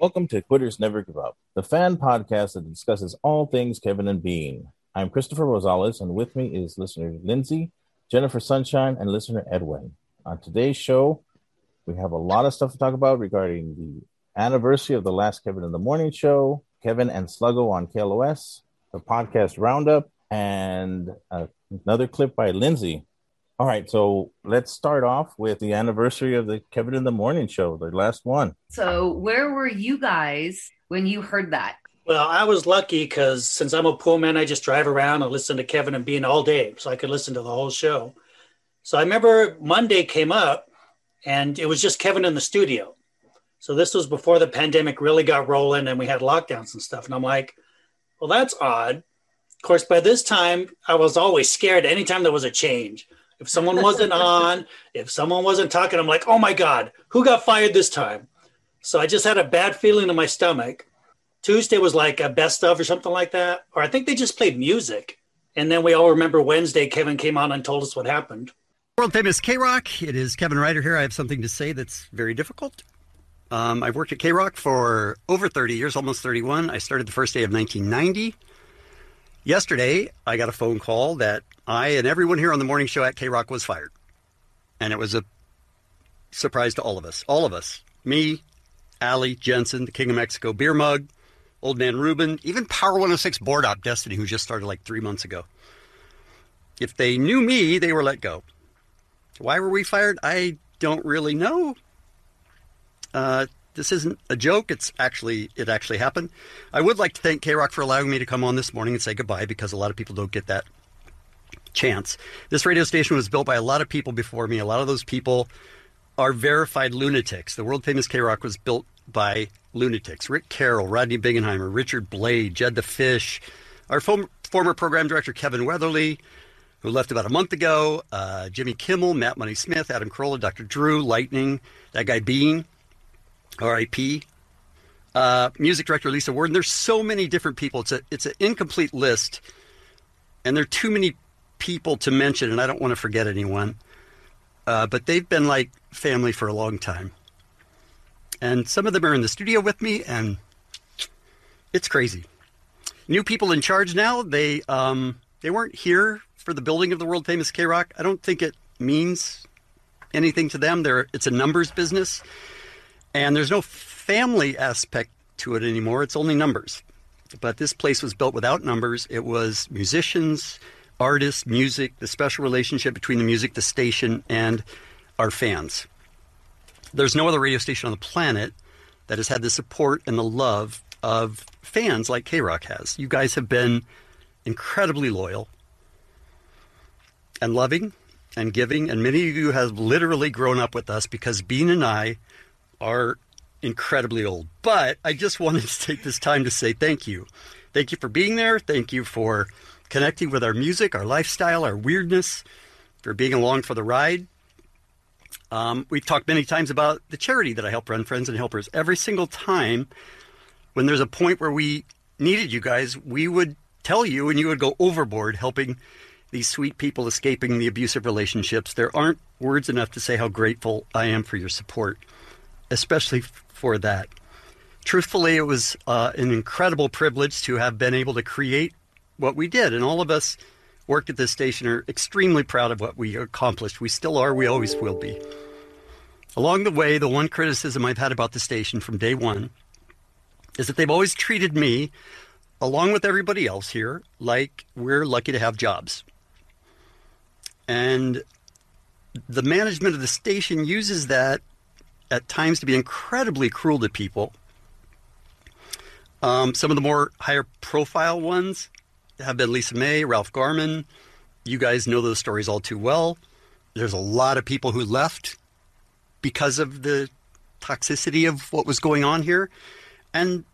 Welcome to Quitters Never Give Up, the fan podcast that discusses all things Kevin and Bean. I'm Christopher Rosales, and with me is listener Lindsay, Jennifer Sunshine, and listener Edwin. On today's show, we have a lot of stuff to talk about regarding the anniversary of the last Kevin in the Morning show, Kevin and Sluggo on KLOS, the podcast roundup, and uh, another clip by Lindsay. All right, so let's start off with the anniversary of the Kevin in the Morning show, the last one. So, where were you guys when you heard that? Well, I was lucky because since I'm a pool man, I just drive around and listen to Kevin and Bean all day, so I could listen to the whole show. So I remember Monday came up, and it was just Kevin in the studio. So this was before the pandemic really got rolling, and we had lockdowns and stuff. And I'm like, well, that's odd. Of course, by this time, I was always scared anytime there was a change. If someone wasn't on, if someone wasn't talking, I'm like, oh my God, who got fired this time? So I just had a bad feeling in my stomach. Tuesday was like a best of or something like that. Or I think they just played music. And then we all remember Wednesday, Kevin came on and told us what happened. World famous K Rock. It is Kevin Ryder here. I have something to say that's very difficult. Um, I've worked at K Rock for over 30 years, almost 31. I started the first day of 1990. Yesterday, I got a phone call that I and everyone here on the morning show at K Rock was fired. And it was a surprise to all of us. All of us. Me, Allie, Jensen, the King of Mexico beer mug, Old Man Ruben, even Power 106 board op Destiny, who just started like three months ago. If they knew me, they were let go. Why were we fired? I don't really know. Uh, this isn't a joke. It's actually it actually happened. I would like to thank K Rock for allowing me to come on this morning and say goodbye because a lot of people don't get that chance. This radio station was built by a lot of people before me. A lot of those people are verified lunatics. The world famous K Rock was built by lunatics. Rick Carroll, Rodney Bingenheimer, Richard Blade, Jed the Fish, our former program director Kevin Weatherly, who left about a month ago, uh, Jimmy Kimmel, Matt Money Smith, Adam Carolla, Dr. Drew, Lightning, that guy Bean, R.I.P. Uh, music director Lisa Worden. There's so many different people. It's a it's an incomplete list, and there are too many people to mention, and I don't want to forget anyone. Uh, but they've been like family for a long time, and some of them are in the studio with me, and it's crazy. New people in charge now. They um, they weren't here for the building of the world famous K Rock. I don't think it means anything to them. They're, it's a numbers business. And there's no family aspect to it anymore. It's only numbers. But this place was built without numbers. It was musicians, artists, music, the special relationship between the music, the station, and our fans. There's no other radio station on the planet that has had the support and the love of fans like K Rock has. You guys have been incredibly loyal and loving and giving, and many of you have literally grown up with us because Bean and I are incredibly old. But I just wanted to take this time to say thank you. Thank you for being there. Thank you for connecting with our music, our lifestyle, our weirdness, for being along for the ride. Um, we've talked many times about the charity that I help run, Friends and Helpers. Every single time when there's a point where we needed you guys, we would tell you and you would go overboard helping these sweet people escaping the abusive relationships. There aren't words enough to say how grateful I am for your support especially for that. Truthfully, it was uh, an incredible privilege to have been able to create what we did. And all of us worked at this station are extremely proud of what we accomplished. We still are, we always will be. Along the way, the one criticism I've had about the station from day one is that they've always treated me, along with everybody else here, like we're lucky to have jobs. And the management of the station uses that at times to be incredibly cruel to people. Um, some of the more higher profile ones have been Lisa May, Ralph Garman. You guys know those stories all too well. There's a lot of people who left because of the toxicity of what was going on here. And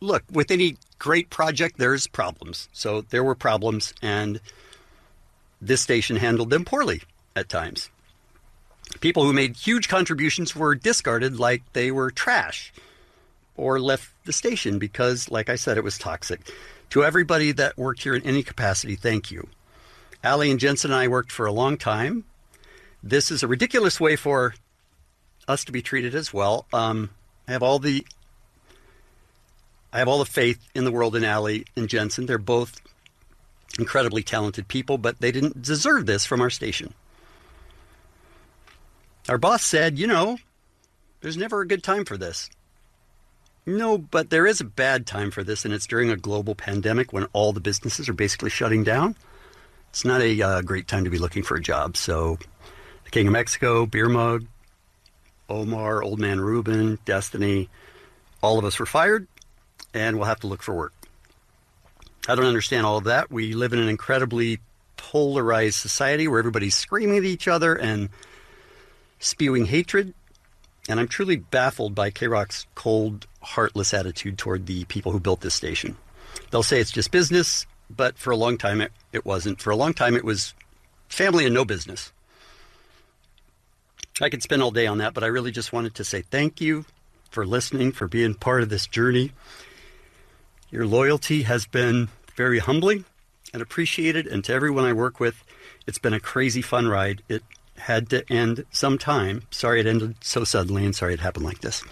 look, with any great project, there's problems. So there were problems, and this station handled them poorly at times. People who made huge contributions were discarded like they were trash or left the station because, like I said, it was toxic. To everybody that worked here in any capacity, thank you. Allie and Jensen and I worked for a long time. This is a ridiculous way for us to be treated as well. Um, I have all the I have all the faith in the world in Allie and Jensen. They're both incredibly talented people, but they didn't deserve this from our station. Our boss said, you know, there's never a good time for this. No, but there is a bad time for this, and it's during a global pandemic when all the businesses are basically shutting down. It's not a uh, great time to be looking for a job. So, the King of Mexico, Beer Mug, Omar, Old Man Ruben, Destiny, all of us were fired, and we'll have to look for work. I don't understand all of that. We live in an incredibly polarized society where everybody's screaming at each other and spewing hatred. And I'm truly baffled by KROQ's cold, heartless attitude toward the people who built this station. They'll say it's just business, but for a long time it, it wasn't. For a long time it was family and no business. I could spend all day on that, but I really just wanted to say thank you for listening, for being part of this journey. Your loyalty has been very humbling and appreciated, and to everyone I work with, it's been a crazy fun ride. It had to end sometime. Sorry it ended so suddenly, and sorry it happened like this.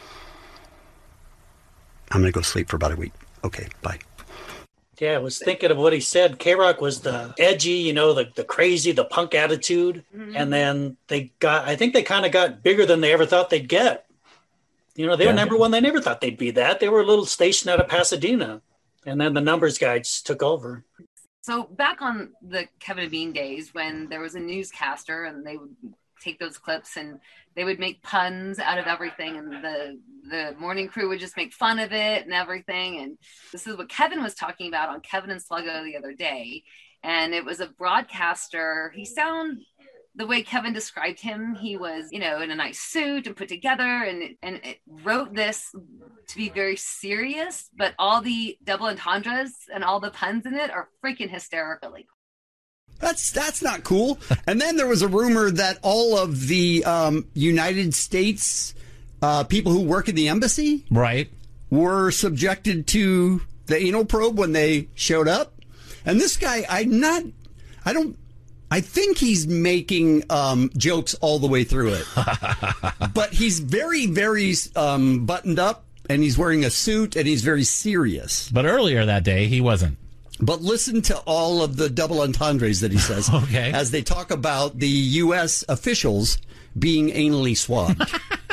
I'm going to go sleep for about a week. Okay, bye. Yeah, I was thinking of what he said. K Rock was the edgy, you know, the, the crazy, the punk attitude. Mm-hmm. And then they got, I think they kind of got bigger than they ever thought they'd get. You know, they yeah. were number one. They never thought they'd be that. They were a little station out of Pasadena. And then the numbers guys took over. So back on the Kevin and Bean days when there was a newscaster and they would take those clips and they would make puns out of everything and the the morning crew would just make fun of it and everything. And this is what kevin was talking about on kevin and sluggo the other day. And it was a broadcaster. He sound the way Kevin described him, he was, you know, in a nice suit and put together and and wrote this to be very serious, but all the double entendres and all the puns in it are freaking hysterically that's that's not cool. and then there was a rumor that all of the um, United States uh, people who work in the embassy, right, were subjected to the anal probe when they showed up. And this guy, I'm not, I don't. I think he's making um, jokes all the way through it, but he's very, very um, buttoned up, and he's wearing a suit, and he's very serious. But earlier that day, he wasn't. But listen to all of the double entendres that he says okay. as they talk about the U.S. officials being anally swabbed.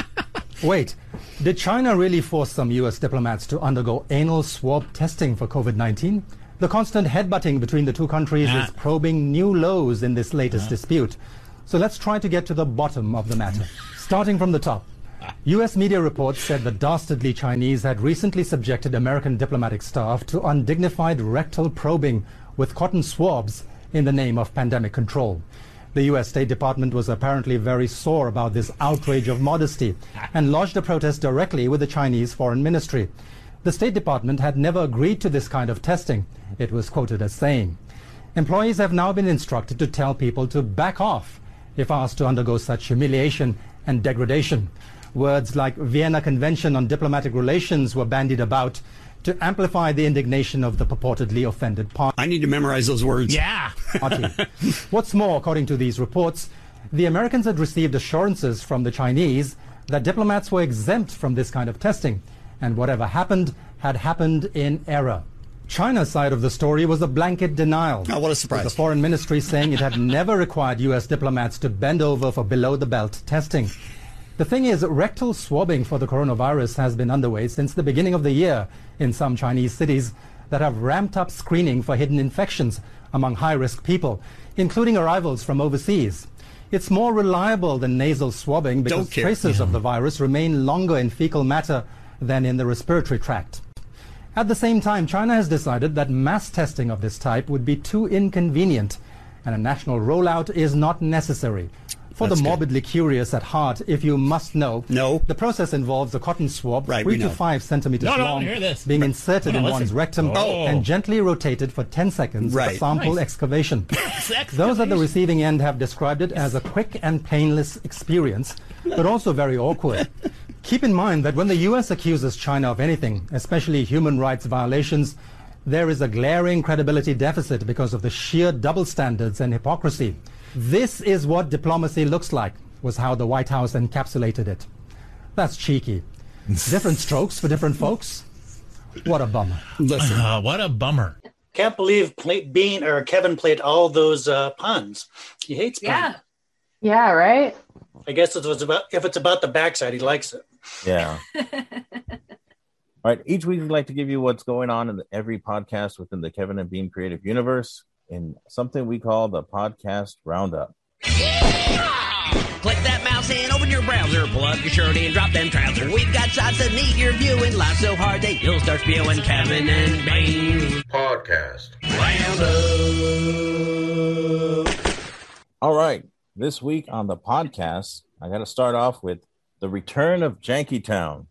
Wait, did China really force some U.S. diplomats to undergo anal swab testing for COVID 19? The constant headbutting between the two countries ah. is probing new lows in this latest ah. dispute. So let's try to get to the bottom of the matter. Starting from the top. U.S. media reports said the dastardly Chinese had recently subjected American diplomatic staff to undignified rectal probing with cotton swabs in the name of pandemic control. The U.S. State Department was apparently very sore about this outrage of modesty and lodged a protest directly with the Chinese Foreign Ministry. The State Department had never agreed to this kind of testing, it was quoted as saying. Employees have now been instructed to tell people to back off if asked to undergo such humiliation and degradation. Words like Vienna Convention on Diplomatic Relations were bandied about to amplify the indignation of the purportedly offended party. I need to memorize those words. Yeah. What's more, according to these reports, the Americans had received assurances from the Chinese that diplomats were exempt from this kind of testing, and whatever happened had happened in error. China's side of the story was a blanket denial. Oh, what a surprise. With the foreign ministry saying it had never required U.S. diplomats to bend over for below the belt testing. The thing is, rectal swabbing for the coronavirus has been underway since the beginning of the year in some Chinese cities that have ramped up screening for hidden infections among high risk people, including arrivals from overseas. It's more reliable than nasal swabbing because traces yeah. of the virus remain longer in fecal matter than in the respiratory tract. At the same time, China has decided that mass testing of this type would be too inconvenient and a national rollout is not necessary. For That's the morbidly good. curious at heart, if you must know, no. the process involves a cotton swab, right, three to five centimeters no, no, long, being inserted in one's rectum oh. and gently rotated for 10 seconds right. for sample nice. excavation. Those at the receiving end have described it as a quick and painless experience, but also very awkward. Keep in mind that when the U.S. accuses China of anything, especially human rights violations, there is a glaring credibility deficit because of the sheer double standards and hypocrisy. This is what diplomacy looks like, was how the White House encapsulated it. That's cheeky. different strokes for different folks. What a bummer. Listen, Uh, what a bummer. Can't believe play, Bean or Kevin played all those uh, puns. He hates puns. Yeah. Yeah, right? I guess it was about if it's about the backside, he likes it. Yeah. All right. Each week, we'd like to give you what's going on in every podcast within the Kevin and Bean creative universe in something we call the podcast roundup. Click that mouse and open your browser. Pull up your shirt and drop them trousers. We've got shots that need your viewing. Laugh so hard that you'll start spewing. Kevin and Bean. Podcast. roundup. All right. This week on the podcast, I got to start off with the return of Jankytown.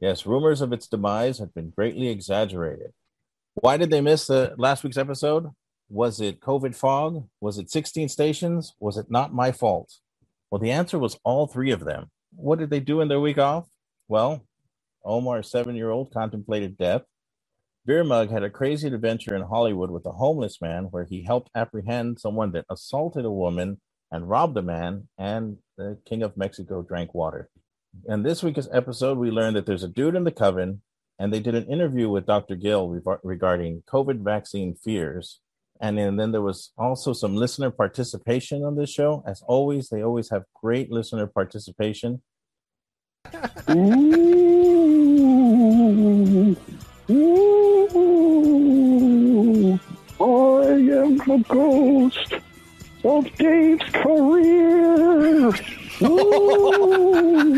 Yes, rumors of its demise have been greatly exaggerated. Why did they miss the last week's episode? Was it COVID fog? Was it 16 stations? Was it not my fault? Well, the answer was all three of them. What did they do in their week off? Well, Omar's seven year old contemplated death. Beer Mug had a crazy adventure in Hollywood with a homeless man where he helped apprehend someone that assaulted a woman and robbed a man, and the King of Mexico drank water. In this week's episode, we learned that there's a dude in the coven, and they did an interview with Dr. Gill regarding COVID vaccine fears. And then, then there was also some listener participation on this show. As always, they always have great listener participation. Ooh, ooh, I am the ghost of Dave's career. Ooh.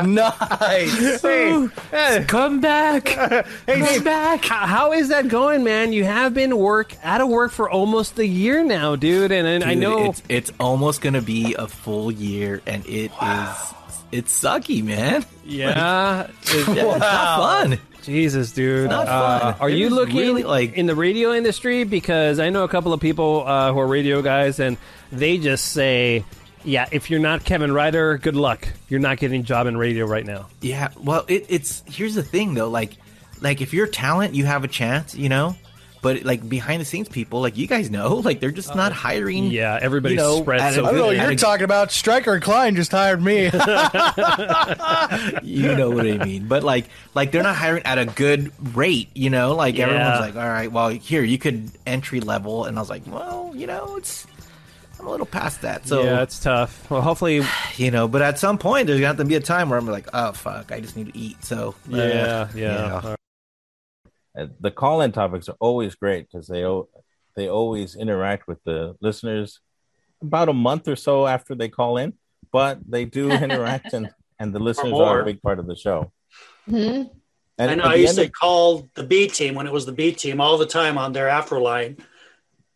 nice. Hey, Come back. hey, Dave, back. How, how is that going, man? You have been work out of work for almost a year now, dude, and, and I know it's it's almost gonna be a full year, and it is it's sucky, man. Yeah, It's not fun. Jesus, dude. not Uh, fun. are It you looking really, like- in the radio industry? Because I know a couple of people uh, who are radio guys, and they just say, "Yeah, if you're not Kevin Ryder, good luck. You're not getting a job in radio right now." Yeah, well, it, it's here's the thing though, like, like if you're talent, you have a chance, you know. But like behind the scenes people, like you guys know, like they're just not hiring. Yeah, everybody's you know, spread so a I I don't know. You're a- talking about Stryker Klein just hired me. you know what I mean. But like, like they're not hiring at a good rate, you know. Like Yeah. everyone's like, all right, well, here you could entry level, and I was like, well, you know, it's I'm a little past that. So yeah, it's tough. Well, hopefully, you know, but at some point there's gonna have to be a time where I'm like, oh fuck, I just need to eat. So uh, yeah, yeah. Uh, the call-in topics are always great because they they always interact with the listeners about a month or so after they call in, but they do interact and and the listeners are a big part of the show. hmm And I know I used end to call the B team when it was the B team all the time on their Afro line.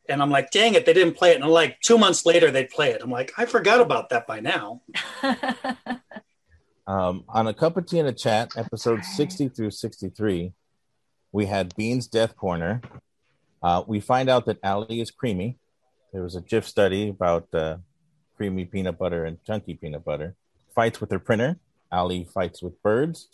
And I'm like, dang it, they didn't play it. And like two months later, they'd play it. I'm like, I forgot about that by now. Um, on a cup of tea and a chat, episode 60 through 63, we had Bean's Death Corner. Uh, we find out that Allie is creamy. There was a Jif study about uh, creamy peanut butter and chunky peanut butter. Fights with her printer. Allie fights with birds.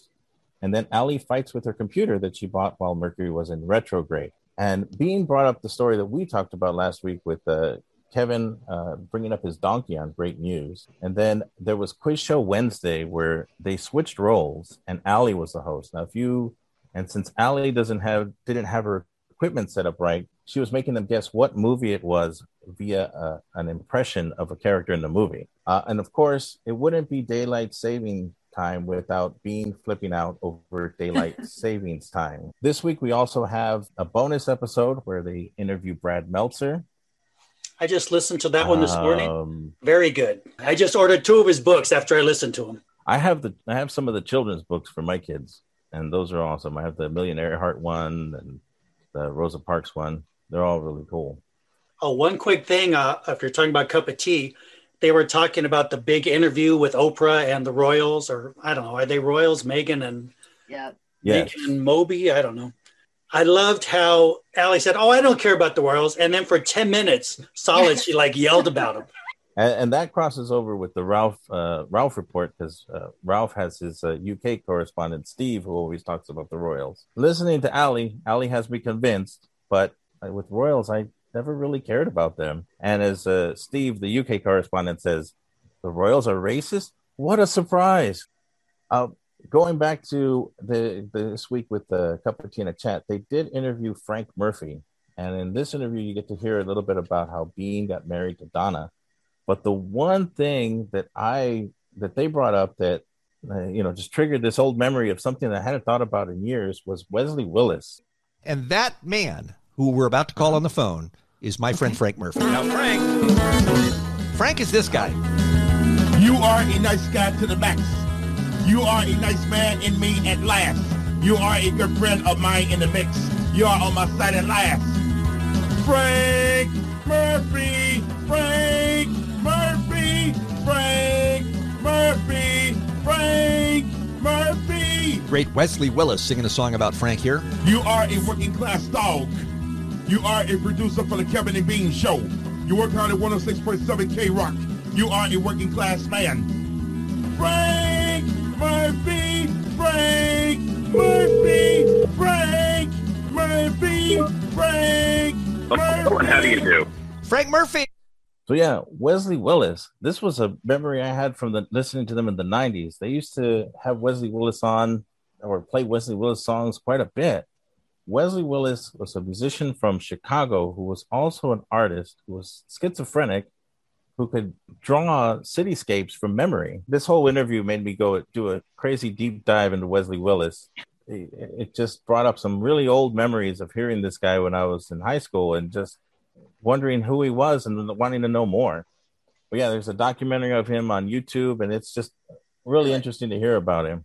And then Allie fights with her computer that she bought while Mercury was in retrograde. And Bean brought up the story that we talked about last week with uh, Kevin uh, bringing up his donkey on Great News. And then there was Quiz Show Wednesday where they switched roles and Allie was the host. Now, if you, and since Allie doesn't have, didn't have her equipment set up right, she was making them guess what movie it was via uh, an impression of a character in the movie. Uh, and of course, it wouldn't be daylight saving time without Bean flipping out over daylight savings time. This week, we also have a bonus episode where they interview Brad Meltzer. I just listened to that one this morning. Um, Very good. I just ordered two of his books after I listened to him. I have the I have some of the children's books for my kids, and those are awesome. I have the Amelia Earhart one and the Rosa Parks one. They're all really cool. Oh, one quick thing. Uh, if you're talking about cup of tea, they were talking about the big interview with Oprah and the Royals, or I don't know, are they Royals? Megan and yeah. Yes. Megan and Moby. I don't know. I loved how Allie said, "Oh, I don't care about the Royals," and then for ten minutes, solid, she like yelled about them. And, and that crosses over with the Ralph uh, Ralph report because uh, Ralph has his uh, UK correspondent Steve, who always talks about the Royals. Listening to Allie, Allie has me convinced, but uh, with Royals, I never really cared about them. And as uh, Steve, the UK correspondent, says, the Royals are racist. What a surprise! Uh, going back to the this week with the cup of tea and a chat, they did interview Frank Murphy, and in this interview, you get to hear a little bit about how Bean got married to Donna. But the one thing that I that they brought up that uh, you know just triggered this old memory of something that I hadn't thought about in years was Wesley Willis. And that man who we're about to call on the phone is my friend Frank Murphy. Now, Frank. Frank is this guy. You are a nice guy to the max. You are a nice man in me at last. You are a good friend of mine in the mix. You are on my side at last. Frank Murphy, Frank Murphy, Frank Murphy, Frank Murphy. Great Wesley Willis singing a song about Frank here. You are a working class dog. You are a producer for the Kevin and Bean Show. You work hard at 106.7 K Rock. You are a working class man. Frank Murphy, Frank Murphy, Frank Murphy, Frank oh, Murphy. How do you do? Frank Murphy. So yeah, Wesley Willis. This was a memory I had from the listening to them in the '90s. They used to have Wesley Willis on or play Wesley Willis songs quite a bit. Wesley Willis was a musician from Chicago who was also an artist who was schizophrenic, who could draw cityscapes from memory. This whole interview made me go do a crazy deep dive into Wesley Willis. It, it just brought up some really old memories of hearing this guy when I was in high school and just wondering who he was and wanting to know more. But yeah, there's a documentary of him on YouTube, and it's just really interesting to hear about him.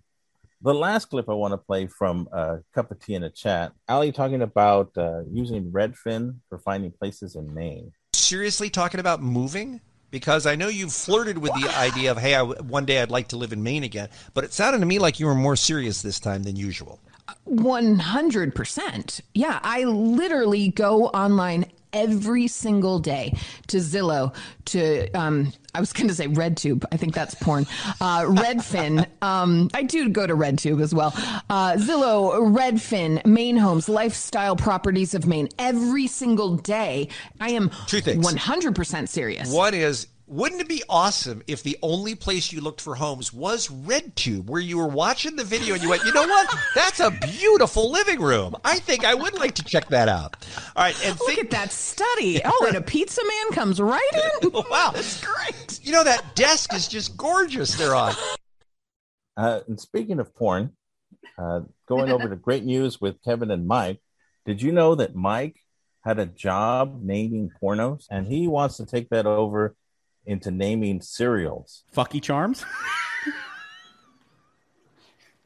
The last clip I want to play from uh, Cup of Tea in a Chat, Allie talking about uh, using Redfin for finding places in Maine. Seriously talking about moving? Because I know you've flirted with the idea of, hey, I, one day I'd like to live in Maine again, but it sounded to me like you were more serious this time than usual. 100%. Yeah, I literally go online every single day to Zillow, to, um, I was going to say RedTube. I think that's porn. Uh, Redfin. Um, I do go to RedTube as well. Uh, Zillow, Redfin, Maine Homes, Lifestyle Properties of Maine. Every single day, I am Two things. 100% serious. One is, wouldn't it be awesome if the only place you looked for homes was RedTube, where you were watching the video and you went, you know what? That's a beautiful living room. I think I would like to check that out. All right, and Look at that study. Oh, and a pizza man comes right in. wow, that's great. You know that desk is just gorgeous. They're on. Uh, and speaking of porn, uh, going over to great news with Kevin and Mike. Did you know that Mike had a job naming pornos, and he wants to take that over into naming cereals? Fucky Charms.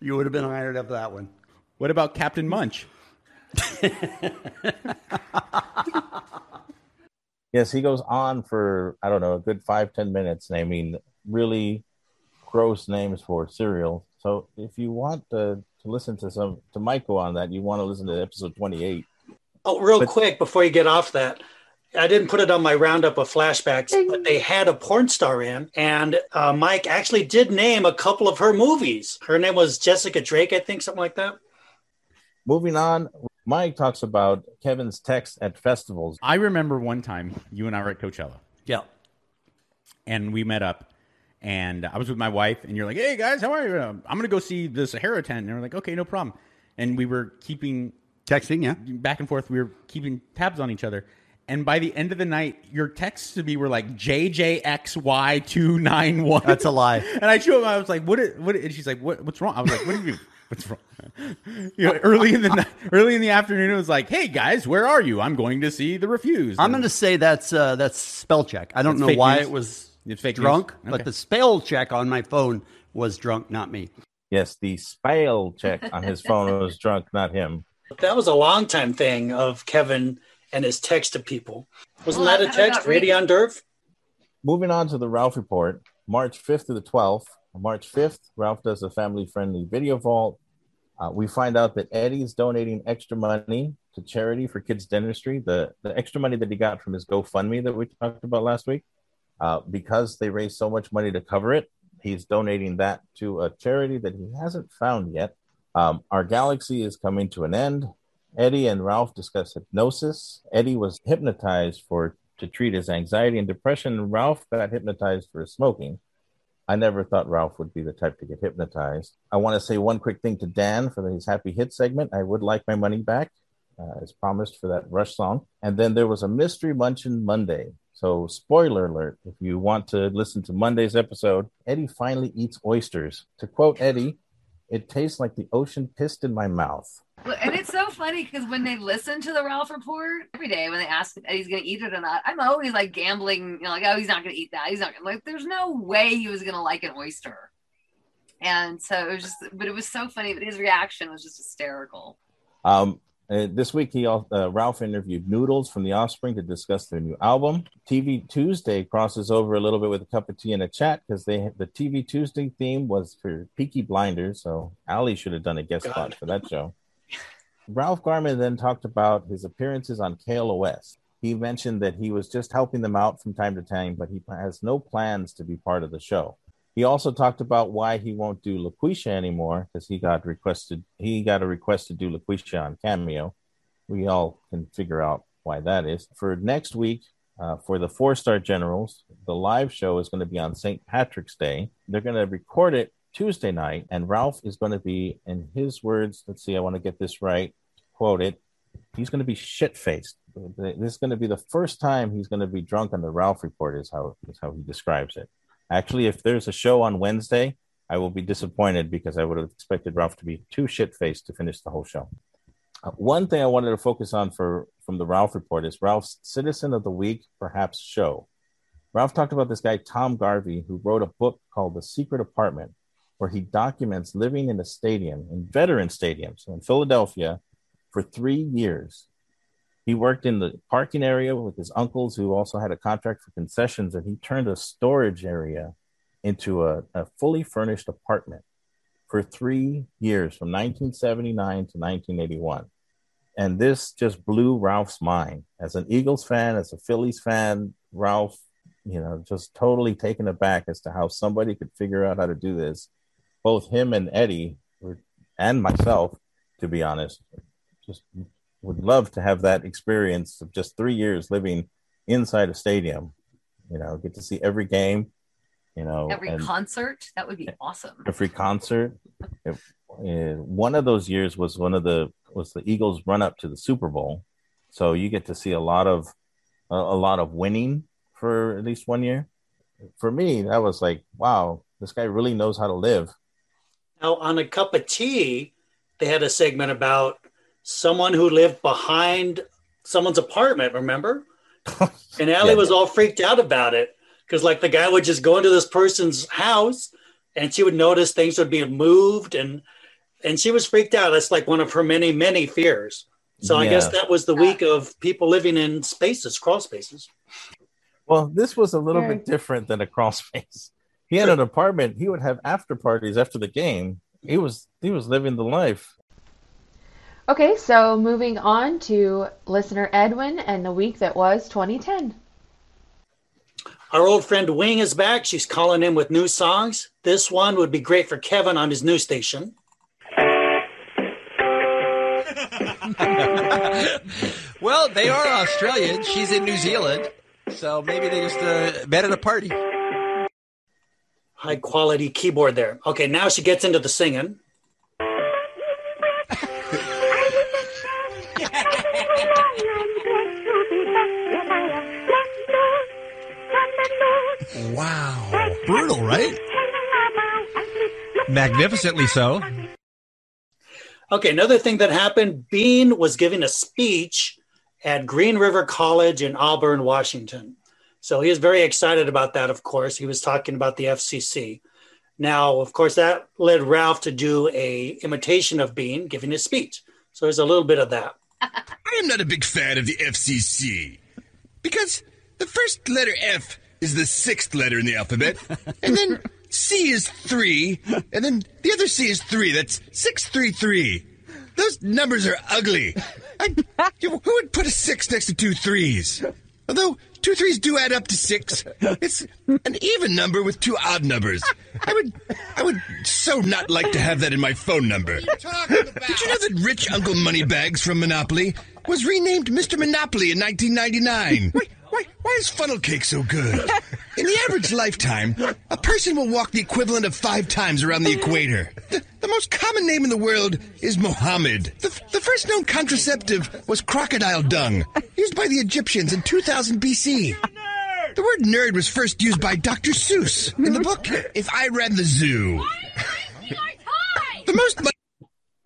You would have been hired up that one. What about Captain Munch? Yes, he goes on for I don't know a good five ten minutes naming really gross names for cereal. So if you want to, to listen to some to Michael on that, you want to listen to episode twenty eight. Oh, real But- quick before you get off that, I didn't put it on my roundup of flashbacks, but they had a porn star in, and uh, Mike actually did name a couple of her movies. Her name was Jessica Drake, I think, something like that. Moving on, Mike talks about Kevin's text at festivals. I remember one time you and I were at Coachella. Yeah. And we met up, and I was with my wife, and you're like, "Hey guys, how are you? Um, I'm gonna go see the Sahara tent." And we're like, "Okay, no problem." And we were keeping texting, yeah, back and forth. We were keeping tabs on each other. And by the end of the night, your texts to me were like JJXY two nine one. That's a lie. And I showed him. I was like, "What? Is, what?" And she's like, "What? What's wrong?" I was like, "What do you mean? What's wrong?" You know, early in the ni- early in the afternoon, it was like, "Hey guys, where are you? I'm going to see the Refused." I'm going to say that's uh, that's spell check. I don't It's know why news? it was It's fake drunk, news? but the spell check on my phone was drunk, not me. Yes, the spell check on his phone was drunk, not him. That was a long time thing of Kevin and his text to people. Wasn't Well, that a text, got Radion Derv? Moving on to the Ralph report, March 5th to the 12th. On March 5th, Ralph does a family friendly video vault. Uh, we find out that Eddie's donating extra money to charity for kids' dentistry. The, the extra money that he got from his GoFundMe that we talked about last week, uh, because they raised so much money to cover it, he's donating that to a charity that he hasn't found yet. Um, our galaxy is coming to an end. Eddie and Ralph discuss hypnosis. Eddie was hypnotized for to treat his anxiety and depression. Ralph got hypnotized for smoking. I never thought Ralph would be the type to get hypnotized. I want to say one quick thing to Dan for his happy hit segment. I would like my money back, uh, as promised for that Rush song. And then there was a mystery Munchin Monday. So, spoiler alert if you want to listen to Monday's episode, Eddie finally eats oysters. To quote Eddie, it tastes like the ocean pissed in my mouth. Well, funny because when they listen to the Ralph report every day, when they ask if Eddie's going to eat it or not, I'm always like gambling, you know, like, oh, he's not going to eat that. He's not gonna, like, there's no way he was going to like an oyster. And so it was just, but it was so funny. But his reaction was just hysterical. Um, uh, this week, he al- uh, Ralph interviewed Noodles from The Offspring to discuss their new album. TV Tuesday crosses over a little bit with a cup of tea and a chat because they the TV Tuesday theme was for Peaky Blinders, so Allie should have done a guest spot for that show. Ralph Garman then talked about his appearances on KLOS. He mentioned that he was just helping them out from time to time, but he has no plans to be part of the show. He also talked about why he won't do LaQuisha anymore because he got requested. He got a request to do LaQuisha on Cameo. We all can figure out why that is. For next week, uh, for the Four Star Generals, the live show is going to be on St. Patrick's Day. They're going to record it Tuesday night, and Ralph is going to be, in his words, let's see, I want to get this right, quote it. He's going to be shit faced. This is going to be the first time he's going to be drunk on the Ralph Report, is how is how he describes it. Actually, if there's a show on Wednesday, I will be disappointed because I would have expected Ralph to be too shit faced to finish the whole show. Uh, one thing I wanted to focus on for from the Ralph report is Ralph's Citizen of the Week, perhaps show. Ralph talked about this guy Tom Garvey, who wrote a book called The Secret Apartment, where he documents living in a stadium, in veteran stadiums in Philadelphia, for three years. He worked in the parking area with his uncles, who also had a contract for concessions, and he turned a storage area into a, a fully furnished apartment for three years from 1979 to 1981. And this just blew Ralph's mind. As an Eagles fan, as a Phillies fan, Ralph, you know, just totally taken aback as to how somebody could figure out how to do this. Both him and Eddie, and myself, to be honest, just would love to have that experience of just three years living inside a stadium. You know, get to see every game. You know, Every and- concert, that would be awesome. every concert. It- uh, one of those years was one of the was the Eagles' run up to the Super Bowl, so you get to see a lot of a, a lot of winning for at least one year. For me, that was like, wow, this guy really knows how to live. Now, on a cup of tea, they had a segment about someone who lived behind someone's apartment. Remember? And Allie Yeah. was all freaked out about it because, like, the guy would just go into this person's house, and she would notice things would be moved, and and she was freaked out. That's like one of her many, many fears. So I guess that was the week of people living in spaces, crawl spaces. Well, this was a little Very- bit different than a crawl space. He had an apartment. He would have after parties after the game. He was he was living the life. Okay, so moving on to listener Edwin and the week that was 2010. Our old friend Wing is back. She's calling in with new songs. This one would be great for Kevin on his new station. well, they are Australian. She's in New Zealand. So maybe they just uh, met at a party. High quality keyboard there. Okay, now she gets into the singing. Wow. Brutal, right? Magnificently so. Okay, another thing that happened Bean was giving a speech at Green River College in Auburn, Washington. So he is very excited about that, of course. He was talking about the FCC. Now, of course, that led Ralph to do a imitation of Bean giving his speech. So there's a little bit of that. I am not a big fan of the FCC because the first letter F is the sixth letter in the alphabet, and then C is three, and then the other C is three. That's six three three. Those numbers are ugly. I, who would put a six next to two threes? Although two threes do add up to six, it's an even number with two odd numbers. I would, I would so not like to have that in my phone number. Did you know that rich Uncle Moneybags from Monopoly was renamed Mr. Monopoly in 1999? Why, why, why is funnel cake so good? In the average lifetime, a person will walk the equivalent of five times around the equator. The, most common name in the world is Mohammed. The, the first known contraceptive was crocodile dung, used by the Egyptians in 2000 BC. The word nerd was first used by Dr. Seuss in the book If I Ran the Zoo. The most.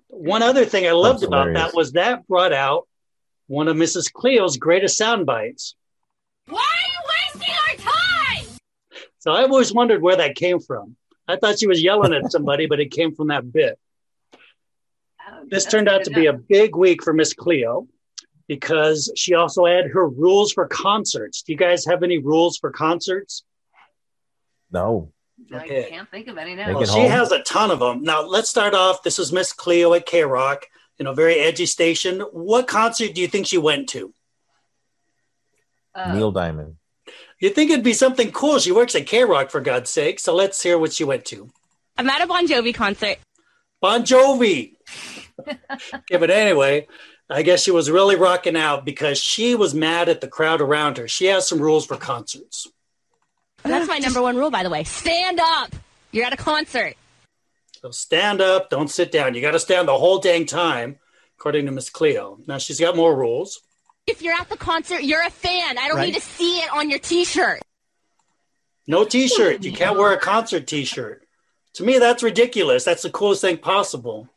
One other thing I loved That's about hilarious. that was that brought out one of Mrs. Cleo's greatest sound bites. Why are you wasting our time? So I always wondered where that came from. I thought she was yelling at somebody, but it came from that bit. This turned out to be a big week for Miss Cleo because she also had her rules for concerts. Do you guys have any rules for concerts? No. I can't think of any now. Well, she has a ton of them. Now, let's start off. This is Miss Cleo at K Rock, you know, very edgy station. What concert do you think she went to? Uh, Neil Diamond. You think it'd be something cool? She works at K Rock, for God's sake. So let's hear what she went to. I'm at a Bon Jovi concert. Bon Jovi. yeah, but anyway, I guess she was really rocking out because she was mad at the crowd around her. She has some rules for concerts. That's my number one rule, by the way. Stand up. You're at a concert. So stand up, don't sit down. You got to stand the whole dang time, according to Miss Cleo. Now she's got more rules. If you're at the concert, you're a fan. I don't Right. need to see it on your T-shirt. No T-shirt. You can't wear a concert T-shirt. To me, that's ridiculous. That's the coolest thing possible.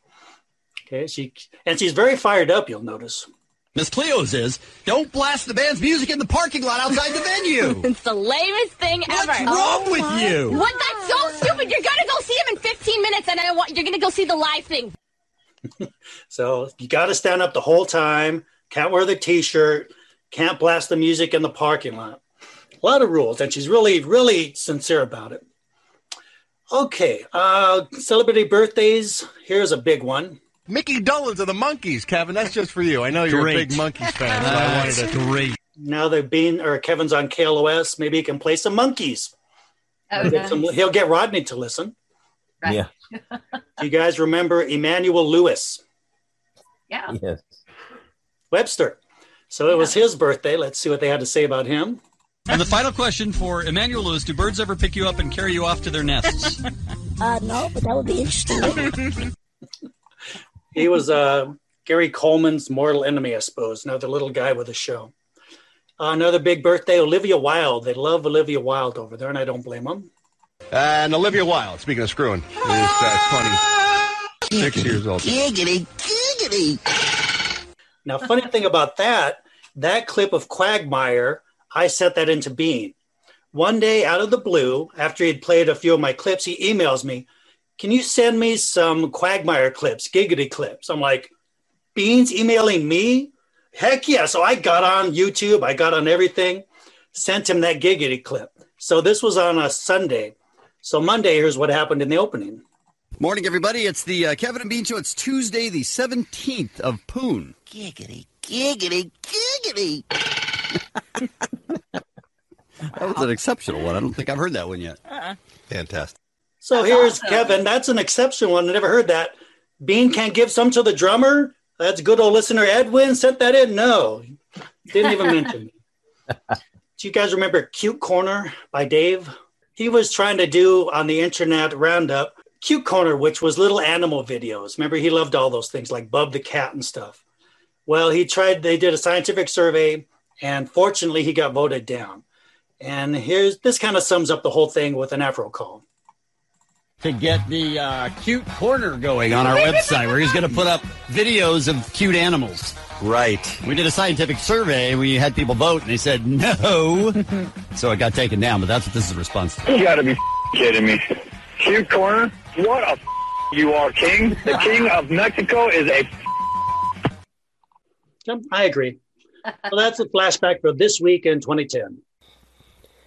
Okay, she and she's very fired up. You'll notice. Miss Cleo's is don't blast the band's music in the parking lot outside the venue. it's the lamest thing ever. What's wrong with oh you? What? That's so stupid. You're gonna go see him in 15 minutes, and I want you're gonna go see the live thing. So you got to stand up the whole time. Can't wear the T-shirt. Can't blast the music in the parking lot. A lot of rules, and she's really, really sincere about it. Okay, uh, celebrity birthdays. Here's a big one. Mickey Dolenz of the Monkees, Kevin. That's just for you. I know you're Great. a big Monkees fan, so I wanted to. great. Now that Bean or Kevin's on KLOS, maybe he can play some Monkees. Oh, He'll get, some- he'll get Rodney to listen. Yeah. Do you guys remember Emmanuel Lewis? Yeah. Yes. Webster. So it was his birthday. Let's see what they had to say about him. And the final question for Emmanuel Lewis: Do birds ever pick you up and carry you off to their nests? Uh, no, but that would be interesting. He was uh, Gary Coleman's mortal enemy, I suppose. Another little guy with a show. Uh, another big birthday, Olivia Wilde. They love Olivia Wilde over there, and I don't blame them. And Olivia Wilde, speaking of screwing, is uh, 26 years old. Giggity, giggity. Now, funny thing about that, that clip of Quagmire, I set that into Bean. One day, out of the blue, after he'd played a few of my clips, he emails me, Can you send me some Quagmire clips, giggity clips? I'm like, Bean's emailing me? Heck yeah. So I got on YouTube, I got on everything, sent him that giggity clip. So this was on a Sunday. So Monday, here's what happened in the opening. Morning, everybody. It's the uh, Kevin and Bean Show. It's Tuesday, the 17th of Poon. Giggity, giggity, giggity. That was an exceptional one. I don't think I've heard that one yet. Fantastic. So here's Kevin. That's an exceptional one. I never heard that. Bean can't give some to the drummer. That's good old listener Edwin sent that in. No, didn't even mention me. Do you guys remember Cute Corner by Dave? He was trying to do on the internet roundup Cute Corner, which was little animal videos. Remember, he loved all those things like Bub the cat and stuff. Well, he tried, they did a scientific survey, and fortunately, he got voted down. And here's this kind of sums up the whole thing with an Afro call. To get the uh, cute corner going on our website, where he's going to put up videos of cute animals. Right. We did a scientific survey. We had people vote, and they said no. so it got taken down, but that's what this is a response to. You gotta be kidding me. Cute corner? What a you are, king. The king of Mexico is a Yep, I agree. so that's a flashback for this week in 2010.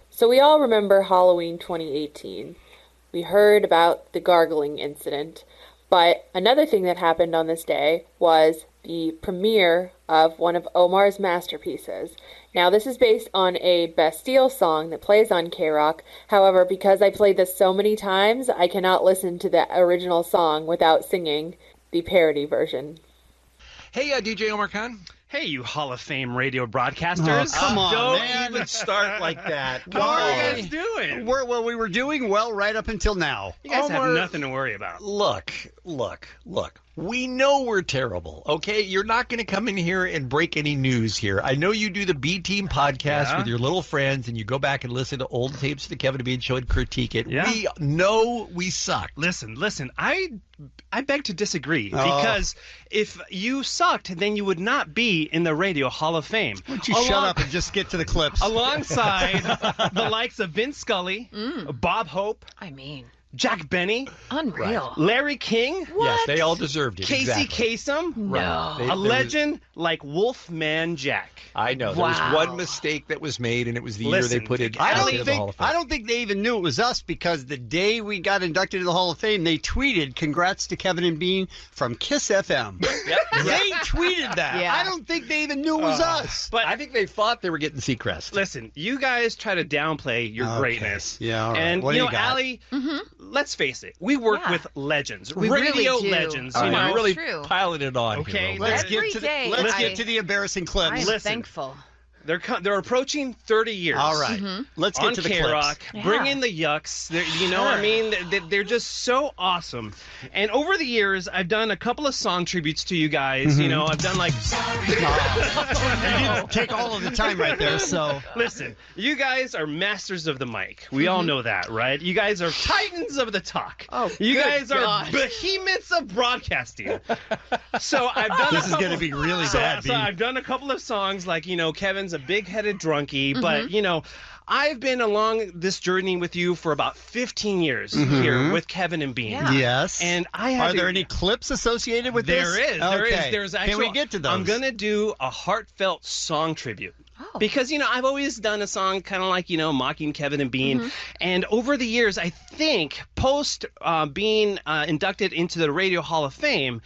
So we all remember Halloween 2018. We heard about the gargling incident, but another thing that happened on this day was the premiere of one of Omar's masterpieces. Now, this is based on a Bastille song that plays on K Rock. However, because I played this so many times, I cannot listen to the original song without singing the parody version. Hey, uh, DJ Omar Khan. Hey, you Hall of Fame radio broadcasters. Oh, come on, Don't man. even start like that. What are you guys doing? We're, well, we were doing well right up until now. You guys Omar- have nothing to worry about. Look, look, look. We know we're terrible, okay? You're not going to come in here and break any news here. I know you do the B Team podcast Yeah. with your little friends and you go back and listen to old tapes of the Kevin and Bean show and critique it. Yeah. We know we suck. Listen, listen. I I beg to disagree Oh. because if you sucked, then you would not be in the Radio Hall of Fame. Why don't you shut up and just get to the clips? Alongside the likes of Vince Scully, mm. Bob Hope, I mean, Jack Benny, unreal. Larry King. Yes, they all deserved it. Casey exactly. Kasem. Right. They- a there was- legend like Wolfman Jack. I know. There was one mistake that was made, and it was the year they put it. I out don't into the think Hall of Fame. I don't think they even knew it was us because the day we got inducted to the Hall of Fame, they tweeted "Congrats to Kevin and Bean from KIIS FM." they tweeted that. Yeah. I don't think they even knew it was Uh, us. But I think they thought they were getting Seacrest. Listen, you guys try to downplay your Okay. greatness. Yeah, all right. And What you do know, you got? Allie, let's face it, we work with legends, We radio really do. legends. All You right, know, really True. piling it on. Okay, here, let's Omar. get to the, day let's I- get to the embarrassing clips. I'm Listen. thankful. They're co- they're approaching 30 years. All right. Mhm. let's get on to the KROQ. clips. Bring in the Yucks. They're, you know, what I mean, They- they're just so awesome. And over the years, I've done a couple of song tributes to you guys. You Mhm. know, I've done like. You didn't take all of the time right there, so Listen, you guys are masters of the mic. We all know that, right? You guys are titans of the talk. Oh, you good guys are behemoths of broadcasting. So I've done. This a is gonna be really bad, So Bean. I've done a couple of songs like you know Kevin's a big-headed drunkie, but Mhm. you know. I've been along this journey with you for about 15 years Mhm. here with Kevin and Bean. Yeah. Yes. And I have Are to- there any clips associated with There this? is. There is. okay. There's actually. Can we get to those? I'm gonna do a heartfelt song tribute. Oh. Because you know I've always done a song kind of like you know mocking Kevin and Bean, Mm-hmm. and over the years I think post uh, being uh, inducted into the Radio Hall of Fame,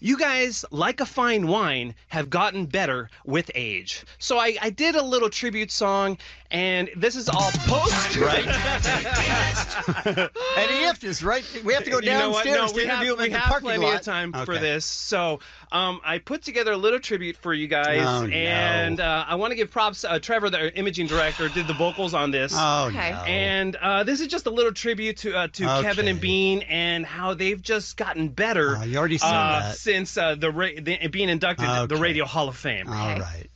you guys like a fine wine have gotten better with age. So I, I did a little tribute song, and this is all post Right. and if is right. We have to go downstairs You know No, to we have, him we in the have parking plenty lot. of time for this. So um, I put together a little tribute for you guys, Oh, no. and uh, I want to give props. Uh, Trevor, the imaging director, did the vocals on this. Oh Okay. no. And uh, this is just a little tribute to uh, to Okay. Kevin and Bean and how they've just gotten better. Oh, you already said uh, that. since uh, the, ra- the being inducted to the Radio Hall of Fame. All right.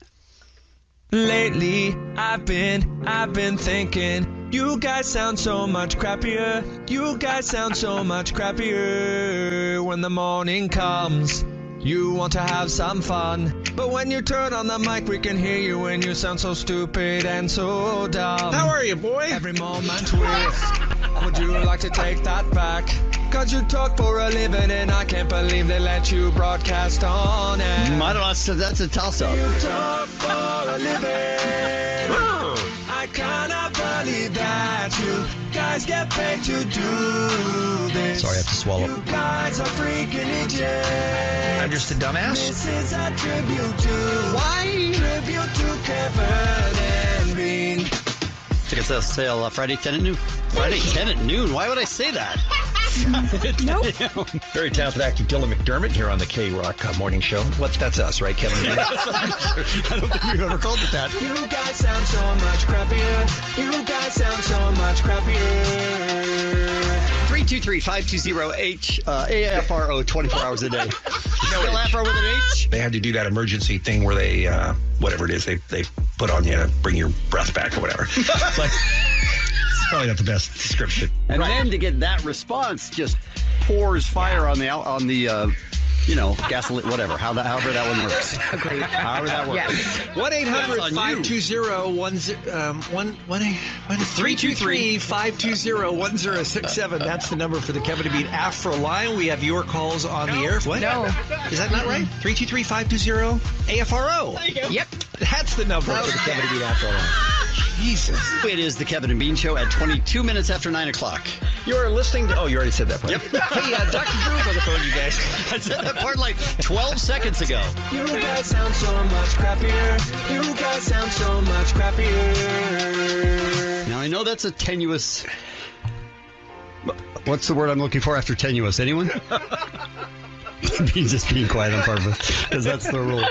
Lately, I've been, I've been thinking, you guys sound so much crappier. You guys sound so much crappier when the morning comes. You want to have some fun, but when you turn on the mic, we can hear you and you sound so stupid and so dumb. How are you, boy? Every moment with. Would you like to take that back? Cause you talk for a living and I can't believe they let you broadcast on it. I don't know. That's a, that's a toss up. You talk for a living. I cannot believe that you guys get paid to do this. Sorry, I have to swallow. You guys are freaking idiots. I'm just a dumbass. This is a tribute to why tribute to Kevin and Bean. Tickets on sale uh, Friday 10 at noon. Friday 10 at noon. Why would I say that? Nope. Very talented actor Dylan McDermott here on the KROQ uh, Morning Show. What? That's us, right, Kevin? I don't think we've ever called it that. You guys sound so much crappier. You guys sound so much crappier. 323-520-H, uh, AFRO 24 hours a day. Still Afro with an H? they had to do that emergency thing where they, uh, whatever it is, they, they put on you to bring your breath back or whatever. it's like, it's probably not the best description. And then to get that response, just pours fire on the on the uh, you know gasoline, whatever. How that, however that one works. Agreed. However that works. Yes. 1 800 That's on 520 um, 323 520 1067. That's the number for the Kevin to Beat Afro line. We have your calls on the air. What? No. Is that not right? 323 520 AFRO. There you go. Yep. That's the number for the Kevin to Beat Afro line. Jesus. It is the Kevin and Bean Show at 22 minutes after 9 o'clock. You're listening to. Oh, you already said that part. Yep. hey, uh, Dr. Drew's on the phone, you guys. I said that part like 12 seconds ago. You guys sound so much crappier. You guys sound so much crappier. Now I know that's a tenuous. What's the word I'm looking for after tenuous? Anyone? Beans just being quiet on purpose because that's the rule.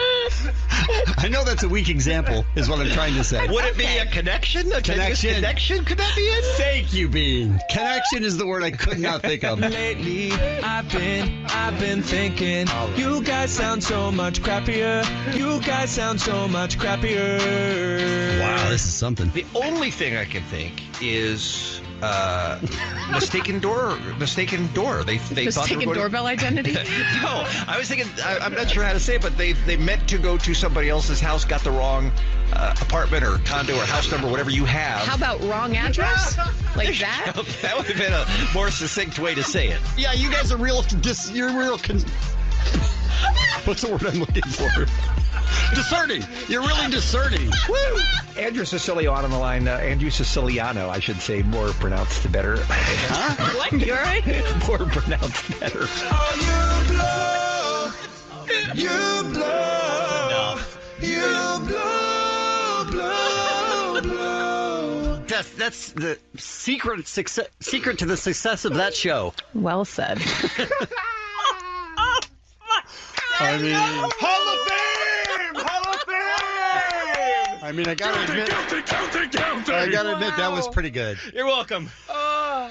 I know that's a weak example, is what I'm trying to say. Would it be a connection? A Connection. connection? Could that be it? Thank you, Bean. Connection is the word I could not think of. Lately, I've been, I've been thinking, you guys sound so much crappier. You guys sound so much crappier. Wow, this is something. The only thing I can think is uh, mistaken door. Mistaken door. They they thought they were Mistaken going doorbell identity. no, I was thinking. I, I'm not sure how to say it, but they they meant to go to somebody else's house, got the wrong uh, apartment or condo or house number, whatever you have. How about wrong address? Like that? that would have been a more succinct way to say it. Yeah, you guys are real. Dis, you're real. Con- What's the word I'm looking for? discerning. You're really discerning. Woo! Andrew Siciliano on the line. Uh, Andrew Siciliano, I should say, more pronounced the better. What? You all right? more pronounced better. You blow. You blow, blow, blow. That's that's the secret success, secret to the success of that show. Well said. I mean, Hall of Fame! I mean, I gotta admit, I gotta admit that was pretty good. You're welcome. Uh.